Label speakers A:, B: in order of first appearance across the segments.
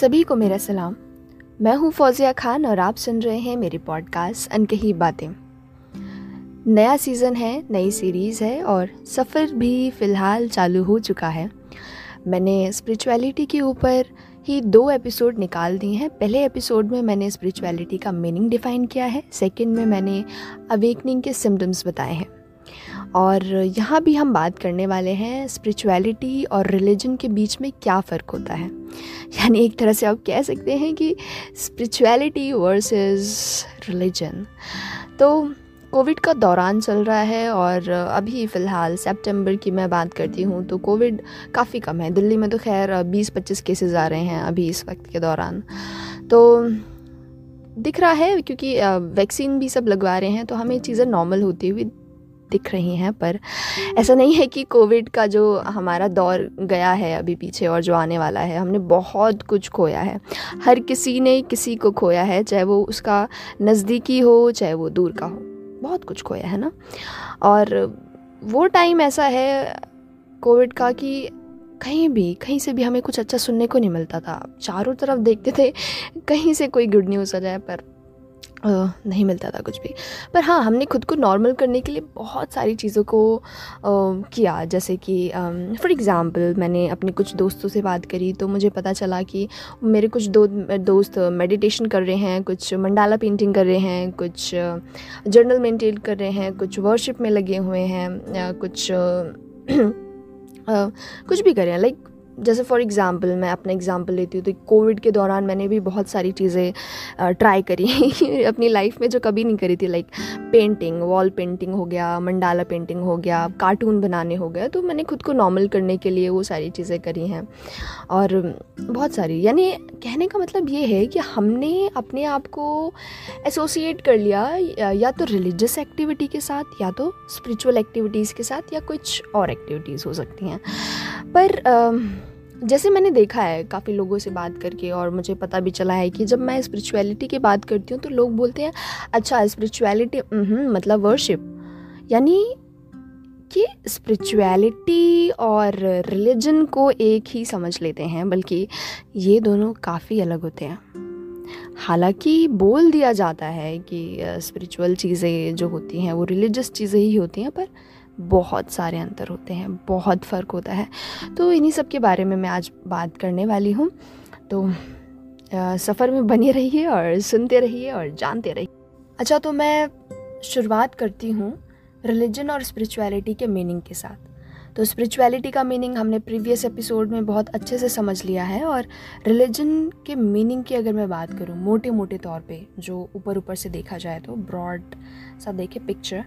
A: सभी को मेरा सलाम। मैं हूँ फौजिया खान और आप सुन रहे हैं मेरी पॉडकास्ट अनकही बातें। नया सीज़न है, नई सीरीज़ है और सफ़र भी फ़िलहाल चालू हो चुका है। मैंने स्पिरिचुअलिटी के ऊपर ही दो एपिसोड निकाल दिए हैं। पहले एपिसोड में मैंने स्पिरिचुअलिटी का मीनिंग डिफ़ाइन किया है। सेकंड में मैंने अवेकनिंग के सिम्टम्स बताए हैं। और यहाँ भी हम बात करने वाले हैं स्पिरिचुअलिटी और रिलीजन के बीच में क्या फ़र्क होता है। यानी एक तरह से आप कह सकते हैं कि स्पिरिचुअलिटी वर्सेस रिलीजन तो कोविड का दौरान चल रहा है और अभी फ़िलहाल सितंबर की मैं बात करती हूँ तो कोविड काफ़ी कम है। दिल्ली में तो खैर 20-25 केसेस आ रहे हैं अभी इस वक्त के दौरान। तो दिख रहा है क्योंकि वैक्सीन भी सब लगवा रहे हैं तो हमें चीज़ें नॉर्मल होती हुई दिख रही हैं, पर ऐसा नहीं है कि कोविड का जो हमारा दौर गया है अभी पीछे और जो आने वाला है, हमने बहुत कुछ खोया है। हर किसी ने किसी को खोया है, चाहे वो उसका नज़दीकी हो, चाहे वो दूर का हो, बहुत कुछ खोया है ना? और वो टाइम ऐसा है कोविड का कि कहीं भी, कहीं से भी हमें कुछ अच्छा सुनने को नहीं मिलता था। चारों तरफ़ देखते थे, कहीं से कोई गुड न्यूज़ आ जाए, पर नहीं मिलता था कुछ भी। पर हाँ हमने खुद को नॉर्मल करने के लिए बहुत सारी चीज़ों को किया। जैसे कि फॉर एग्ज़ाम्पल मैंने अपने कुछ दोस्तों से बात करी तो मुझे पता चला कि मेरे कुछ दो, दोस्त मेडिटेशन कर रहे हैं, कुछ मंडाला पेंटिंग कर रहे हैं, कुछ जर्नल मेंटेन कर रहे हैं, कुछ वर्शिप में लगे हुए हैं कुछ कुछ भी कर लाइक जैसे फॉर एग्ज़ाम्पल मैं अपना एग्ज़ाम्पल लेती हूँ तो कोविड के दौरान मैंने भी बहुत सारी चीज़ें ट्राई करी अपनी लाइफ में जो कभी नहीं करी थी लाइक पेंटिंग वॉल पेंटिंग हो गया मंडाला पेंटिंग हो गया कार्टून बनाने हो गया तो मैंने खुद को नॉर्मल करने के लिए वो सारी चीज़ें करी हैं। और बहुत सारी, यानी कहने का मतलब ये है कि हमने अपने आप को एसोसिएट कर लिया, या तो रिलीजियस एक्टिविटी के साथ, या तो स्पिरिचुअल एक्टिविटीज़ के साथ, या कुछ और एक्टिविटीज़ हो सकती हैं। पर जैसे मैंने देखा है, काफ़ी लोगों से बात करके और मुझे पता भी चला है कि जब मैं स्पिरिचुअलिटी की बात करती हूँ तो लोग बोलते हैं अच्छा स्पिरिचुअलिटी मतलब वर्शिप यानी कि स्पिरिचुअलिटी और रिलीजन को एक ही समझ लेते हैं, बल्कि ये दोनों काफ़ी अलग होते हैं। हालाँकि बोल दिया जाता है कि स्पिरिचुअल चीज़ें जो होती हैं, वो रिलीजियस चीज़ें ही होती हैं, पर बहुत सारे अंतर होते हैं, बहुत फ़र्क होता है। तो इन्हीं सब के बारे में मैं आज बात करने वाली हूँ। तो सफ़र में बने रहिए और सुनते रहिए और जानते रहिए। अच्छा तो मैं शुरुआत करती हूँ रिलीजन और स्पिरिचुअलिटी के मीनिंग के साथ। तो स्पिरिचुअलिटी का मीनिंग हमने प्रीवियस एपिसोड में बहुत अच्छे से समझ लिया है और रिलीजन के मीनिंग की अगर मैं बात करूँ मोटे मोटे तौर पे, जो ऊपर ऊपर से देखा जाए तो ब्रॉड सा देखे, पिक्चर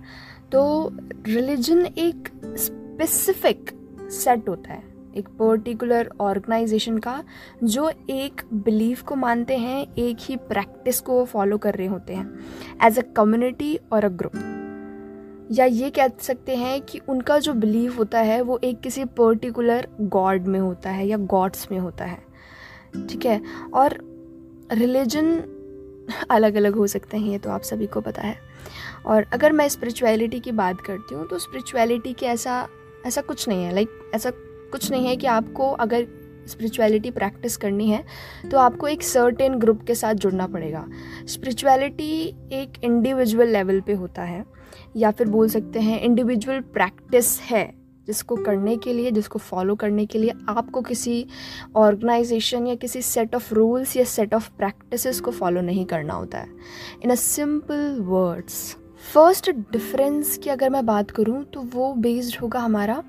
A: तो रिलीजन एक स्पेसिफिक सेट होता है, एक पर्टिकुलर ऑर्गेनाइजेशन का, जो एक बिलीफ को मानते हैं, एक ही प्रैक्टिस को फॉलो कर रहे होते हैं एज अ कम्युनिटी और अ ग्रुप या ये कह सकते हैं कि उनका जो बिलीव होता है, वो एक किसी पर्टिकुलर गॉड में होता है या गॉड्स में होता है। ठीक है? और रिलीजन अलग अलग हो सकते हैं, ये तो आप सभी को पता है। और अगर मैं स्पिरिचुअलिटी की बात करती हूँ तो स्पिरिचुअलिटी के ऐसा ऐसा कुछ नहीं है। लाइक ऐसा कुछ नहीं है कि आपको अगर स्पिरिचुअलिटी प्रैक्टिस करनी है तो आपको एक सर्टेन ग्रुप के साथ जुड़ना पड़ेगा। स्पिरिचुअलिटी एक इंडिविजुअल लेवल पे होता है, या फिर बोल सकते हैं इंडिविजुअल प्रैक्टिस है, जिसको करने के लिए, जिसको फॉलो करने के लिए आपको किसी ऑर्गेनाइजेशन या किसी सेट ऑफ़ रूल्स या सेट ऑफ़ प्रैक्टिसेस को फॉलो नहीं करना होता है। In a simple words first difference की अगर मैं बात करूँ तो वो बेस्ड होगा हमारा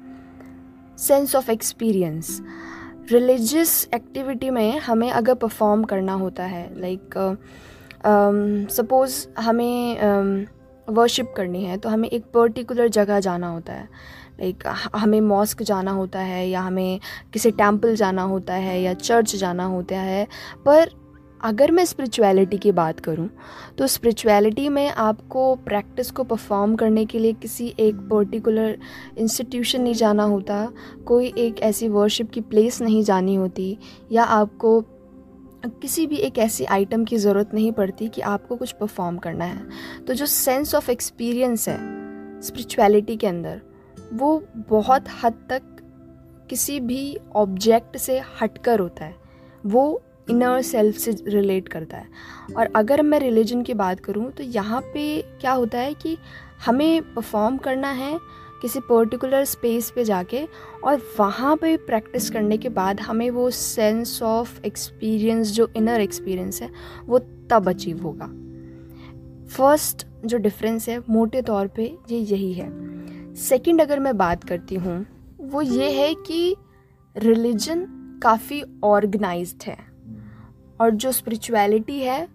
A: sense of experience religious activity में हमें अगर परफॉर्म करना होता है लाइक सपोज़ uh, हमें वर्शिप करनी है तो हमें एक पर्टिकुलर जगह जाना होता है. लाइक like, हमें मॉस्क जाना होता है या हमें किसी टेंपल जाना होता है या चर्च जाना होता है पर अगर मैं स्पिरिचुअलिटी की बात करूँ तो स्पिरिचुअलिटी में आपको प्रैक्टिस को परफॉर्म करने के लिए किसी एक पर्टिकुलर इंस्टीट्यूशन नहीं जाना होता, कोई एक ऐसी वर्शिप की प्लेस नहीं जानी होती, या आपको किसी भी एक ऐसी आइटम की ज़रूरत नहीं पड़ती कि आपको कुछ परफॉर्म करना है। तो जो सेंस ऑफ़ एक्सपीरियंस है स्पिरिचुअलिटी के अंदर, वो बहुत हद तक किसी भी ऑब्जेक्ट से हटकर होता है। वो इनर सेल्फ से रिलेट करता है। और अगर मैं रिलीजन की बात करूँ तो यहाँ पे क्या होता है कि हमें परफॉर्म करना है किसी पर्टिकुलर स्पेस पे जाके और वहाँ पे प्रैक्टिस करने के बाद हमें वो सेंस ऑफ़ एक्सपीरियंस जो इनर एक्सपीरियंस है, वो तब अचीव होगा। फ़र्स्ट जो डिफरेंस है, मोटे तौर पे ये यही है। सेकंड अगर मैं बात करती हूँ, वो ये है कि रिलीजन काफ़ी ऑर्गेनाइज्ड है। और जो स्पिरिचुअलिटी है,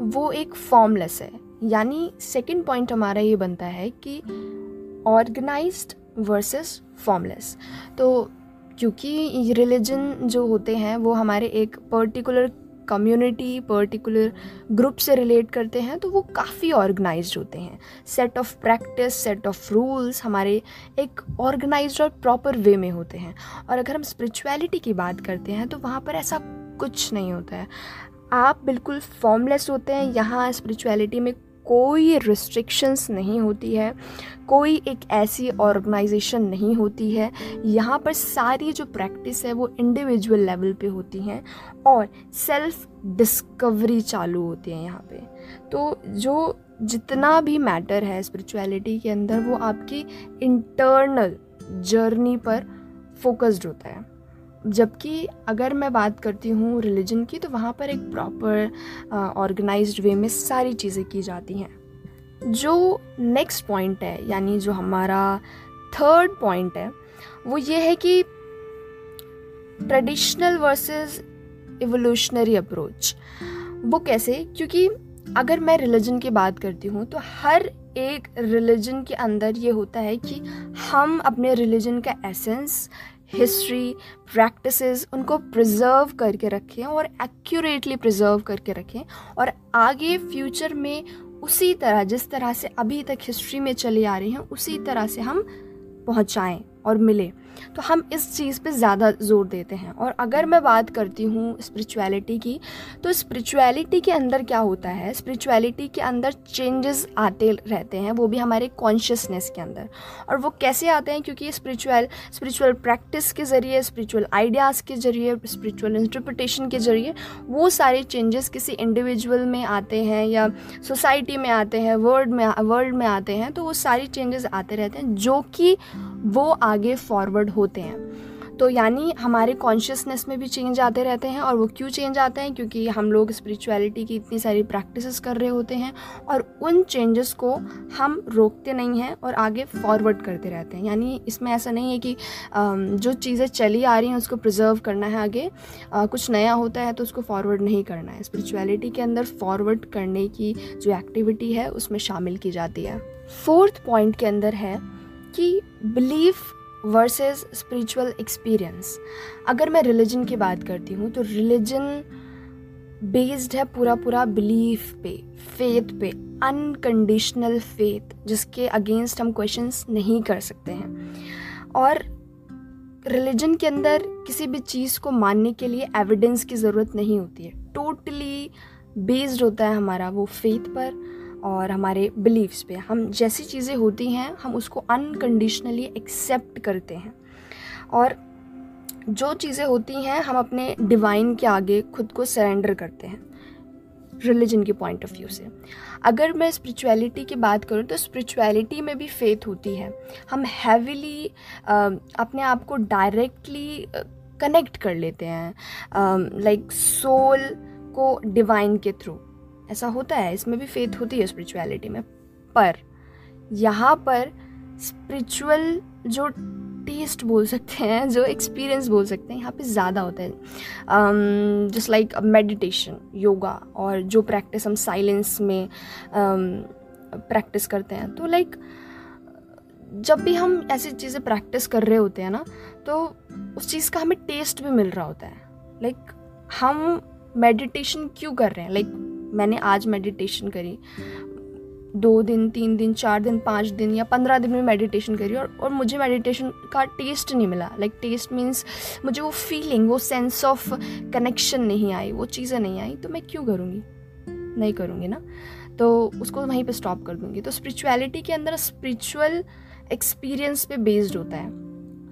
A: वो एक फॉर्मलेस है. यानी सेकंड पॉइंट हमारा ये बनता है कि ऑर्गेनाइज्ड वर्सेस फॉर्मलेस तो क्योंकि रिलीजन जो होते हैं, वो हमारे एक पर्टिकुलर कम्युनिटी पर्टिकुलर ग्रुप से रिलेट करते हैं तो वो काफ़ी ऑर्गेनाइज होते हैं. Set of practice set of rules हमारे एक ऑर्गेनाइज और प्रॉपर वे में होते हैं. और अगर हम स्पिरिचुअलिटी की बात करते हैं तो वहाँ पर ऐसा कुछ नहीं होता है। आप बिल्कुल फॉर्मलेस होते हैं। यहाँ स्पिरिचुअलिटी में कोई रिस्ट्रिक्शंस नहीं होती है। कोई एक ऐसी ऑर्गेनाइजेशन नहीं होती है। यहाँ पर सारी जो प्रैक्टिस है वो इंडिविजुअल लेवल पे होती हैं और सेल्फ डिस्कवरी चालू होती है यहाँ पे। तो जो जितना भी मैटर है स्पिरिचुअलिटी के अंदर वो आपकी इंटरनल जर्नी पर फोकस्ड होता है। जबकि अगर मैं बात करती हूँ रिलीजन की तो वहाँ पर एक प्रॉपर ऑर्गेनाइज्ड वे में सारी चीज़ें की जाती हैं। जो नेक्स्ट पॉइंट है, यानी जो हमारा थर्ड पॉइंट है, वो ये है कि ट्रेडिशनल वर्सेस इवोल्यूशनरी अप्रोच वो कैसे? क्योंकि अगर मैं रिलीजन की बात करती हूँ तो हर एक रिलीजन के अंदर ये होता है कि हम अपने रिलीजन का एसेंस हिस्ट्री प्रैक्टिसेस उनको प्रिजर्व करके रखें और एक्यूरेटली प्रिजर्व करके रखें और आगे फ्यूचर में उसी तरह, जिस तरह से अभी तक हिस्ट्री में चली आ रही हैं, उसी तरह से हम पहुँचाएँ और मिले। तो हम इस चीज़ पे ज़्यादा ज़ोर देते हैं। और अगर मैं बात करती हूँ स्पिरिचुअलिटी की तो स्पिरिचुअलिटी के अंदर क्या होता है? स्पिरिचुअलिटी के अंदर चेंजेस आते रहते हैं, वो भी हमारे कॉन्शियसनेस के अंदर। और वो कैसे आते हैं? क्योंकि स्पिरिचुअल स्पिरिचुअल प्रैक्टिस के ज़रिए स्पिरिचुअल आइडियाज़ के ज़रिए स्पिरिचुअल इंटरप्रटेशन के ज़रिए वो सारे चेंजेस किसी इंडिविजुअल में आते हैं या सोसाइटी में आते हैं वर्ल्ड में वर्ल्ड में आते हैं तो वो सारी चेंजेस आते रहते हैं, जो कि वो आगे फॉरवर्ड होते हैं। तो यानी हमारे कॉन्शियसनेस में भी चेंज आते रहते हैं और वो क्यों चेंज आते हैं? क्योंकि हम लोग स्पिरिचुअलिटी की इतनी सारी प्रैक्टिसेस कर रहे होते हैं और उन चेंजेस को हम रोकते नहीं हैं और आगे फॉरवर्ड करते रहते हैं। यानी इसमें ऐसा नहीं है कि जो चीज़ें चली आ रही हैं उसको प्रिजर्व करना है आगे। कुछ नया होता है तो उसको फॉरवर्ड नहीं करना है। स्पिरिचुअलिटी के अंदर फॉरवर्ड करने की जो एक्टिविटी है उसमें शामिल की जाती है। फोर्थ पॉइंट के अंदर है कि बिलीफ वर्सेस स्पिरिचुअल एक्सपीरियंस अगर मैं रिलीजन की बात करती हूँ तो रिलीजन बेस्ड है पूरा पूरा बिलीफ पे फेथ पे अनकंडीशनल फेथ जिसके अगेंस्ट हम क्वेश्चंस नहीं कर सकते हैं। और रिलीजन के अंदर किसी भी चीज़ को मानने के लिए एविडेंस की ज़रूरत नहीं होती है। टोटली totally बेस्ड होता है हमारा वो फेथ पर। और हमारे बिलीव्स पे। हम जैसी चीज़ें होती हैं, हम उसको अनकंडीशनली एक्सेप्ट करते हैं। और जो चीज़ें होती हैं, हम अपने डिवाइन के आगे खुद को सरेंडर करते हैं रिलीजन के पॉइंट ऑफ़ व्यू से। अगर मैं स्पिरिचुअलिटी की बात करूँ तो स्पिरिचुअलिटी में भी फेथ होती है। हम हैविली अपने आप को डायरेक्टली कनेक्ट कर लेते हैं। लाइक सोल को डिवाइन के थ्रू ऐसा होता है इसमें भी फेथ होती है स्पिरिचुअलिटी में। पर यहाँ पर स्पिरिचुअल जो टेस्ट बोल सकते हैं जो एक्सपीरियंस बोल सकते हैं यहाँ पे ज़्यादा होता है। जस्ट लाइक मेडिटेशन योगा और जो प्रैक्टिस हम साइलेंस में प्रैक्टिस um, करते हैं। तो लाइक like, जब भी हम ऐसी चीज़ें प्रैक्टिस कर रहे होते हैं ना तो उस चीज़ का हमें टेस्ट भी मिल रहा होता है। लाइक like, हम मेडिटेशन क्यों कर रहे हैं? लाइक like, मैंने आज मेडिटेशन करी। दो दिन, तीन दिन, चार दिन, पाँच दिन या पंद्रह दिन में मेडिटेशन करी और और मुझे मेडिटेशन का टेस्ट नहीं मिला। लाइक टेस्ट मीन्स मुझे वो फीलिंग वो सेंस ऑफ़ कनेक्शन नहीं आई, वो चीज़ें नहीं आई तो मैं क्यों करूँगी? नहीं करूँगी ना? तो उसको वहीं पे स्टॉप कर दूँगी। तो स्पिरिचुअलिटी के अंदर स्पिरिचुअल एक्सपीरियंस पे बेस्ड होता है।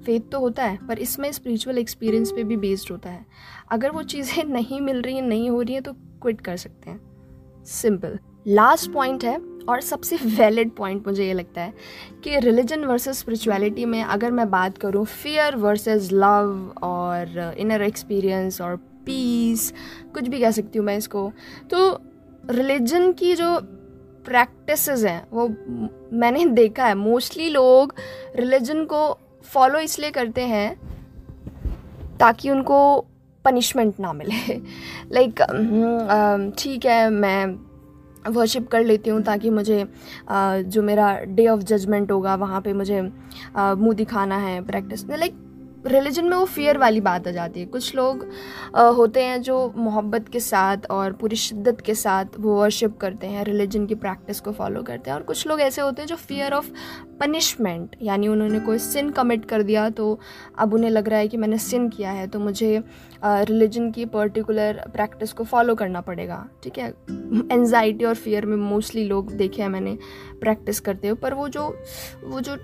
A: फेथ तो होता है, पर इसमें स्पिरिचुअल एक्सपीरियंस पे भी बेस्ड होता है। अगर वो चीज़ें नहीं मिल रही हैं, नहीं हो रही हैं तो क्विट कर सकते हैं। सिंपल। लास्ट पॉइंट है और सबसे वैलिड पॉइंट मुझे ये लगता है कि रिलीजन वर्सेस स्पिरिचुअलिटी में अगर मैं बात करूँ फियर वर्सेस लव और इनर एक्सपीरियंस और पीस कुछ भी कह सकती हूँ मैं इसको तो रिलीजन की जो प्रैक्टिस हैं, वो मैंने देखा है। मोस्टली लोग रिलीजन को फॉलो इसलिए करते हैं ताकि उनको पनिशमेंट ना मिले। लाइक हम्म, ठीक है मैं वर्शिप कर लेती हूँ ताकि मुझे जो मेरा डे ऑफ़ जजमेंट होगा वहाँ पे मुझे मुँह दिखाना है प्रैक्टिस में लाइक रिलीजन में वो फियर वाली बात आ जाती है। कुछ लोग आ, होते हैं जो मोहब्बत के साथ और पूरी शिद्दत के साथ वो वर्शिप करते हैं रिलीजन की प्रैक्टिस को फॉलो करते हैं। और कुछ लोग ऐसे होते हैं जो फियर ऑफ़ पनिशमेंट यानी उन्होंने कोई सिन कमिट कर दिया तो अब उन्हें लग रहा है कि मैंने सिन किया है तो मुझे रिलीजन की पर्टिकुलर प्रैक्टिस को फॉलो करना पड़ेगा। ठीक है? एनजाइटी और फियर में मोस्टली लोग देखे हैं मैंने प्रैक्टिस करते हुए पर वो जो वो जो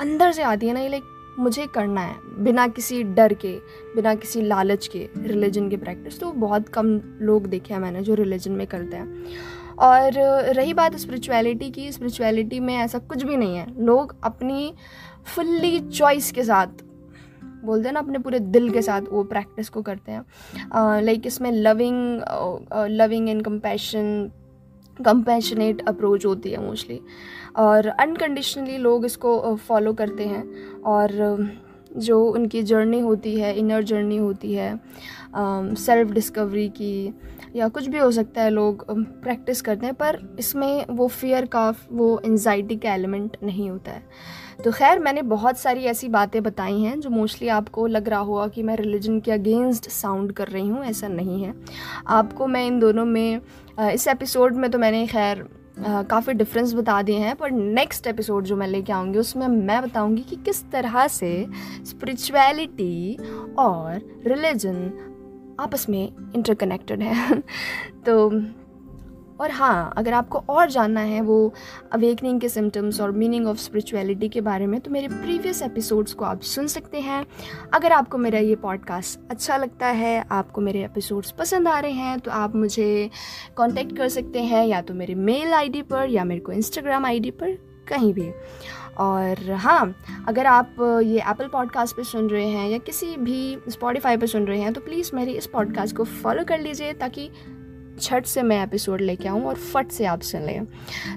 A: अंदर से आती है ना ये लाइक मुझे करना है, बिना किसी डर के, बिना किसी लालच के रिलीजन की प्रैक्टिस तो बहुत कम लोग देखे हैं मैंने जो रिलीजन में करते हैं। और रही बात स्पिरिचुअलिटी की स्पिरिचुअलिटी में ऐसा कुछ भी नहीं है। लोग अपनी फुल्ली चॉइस के साथ, बोलते हैं ना, अपने पूरे दिल के साथ वो प्रैक्टिस को करते हैं। लाइक इसमें loving loving and compassion compassionate approach होती है मोस्टली और अनकंडीशनली लोग इसको फॉलो करते हैं। और जो उनकी जर्नी होती है, इनर जर्नी होती है सेल्फ डिस्कवरी की, या कुछ भी हो सकता है, लोग प्रैक्टिस करते हैं, पर इसमें वो फियर का, वो एनजाइटी का एलिमेंट नहीं होता है। तो खैर, मैंने बहुत सारी ऐसी बातें बताई हैं, जो मोस्टली आपको लग रहा होगा कि मैं रिलीजन के अगेंस्ट साउंड कर रही हूँ, ऐसा नहीं है। आपको मैं इन दोनों में इस एपिसोड में तो मैंने, खैर काफ़ी डिफरेंस बता दिए हैं, पर नेक्स्ट एपिसोड जो मैं लेके आऊँगी, उसमें मैं बताऊँगी कि किस तरह से स्पिरिचुअलिटी और रिलीजन आपस में इंटरकनेक्टेड है। तो और हाँ अगर आपको और जानना है वो अवेकनिंग के सिम्टम्स और मीनिंग ऑफ़ स्पिरिचुअलिटी के बारे में तो मेरे प्रीवियस एपिसोड्स को आप सुन सकते हैं। अगर आपको मेरा ये पॉडकास्ट अच्छा लगता है, आपको मेरे एपिसोड्स पसंद आ रहे हैं तो आप मुझे कांटेक्ट कर सकते हैं या तो मेरे मेल आईडी पर या मेरे को इंस्टाग्राम आईडी पर, कहीं भी। और हाँ अगर आप ये एप्पल पॉडकास्ट पे सुन रहे हैं या किसी भी स्पॉटिफाई पे सुन रहे हैं तो प्लीज़ मेरी इस पॉडकास्ट को फॉलो कर लीजिए ताकि छठ से मैं एपिसोड लेके आऊँ और फट से आप सुन। लें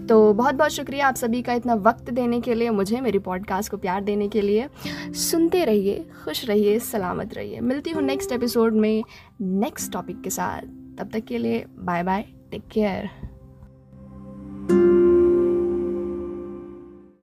A: तो बहुत बहुत शुक्रिया आप सभी का इतना वक्त देने के लिए, मुझे, मेरी पॉडकास्ट को प्यार देने के लिए। सुनते रहिए, खुश रहिए, सलामत रहिए। मिलती हूँ नेक्स्ट एपिसोड में नेक्स्ट टॉपिक के साथ। तब तक के लिए बाय बाय टेक केयर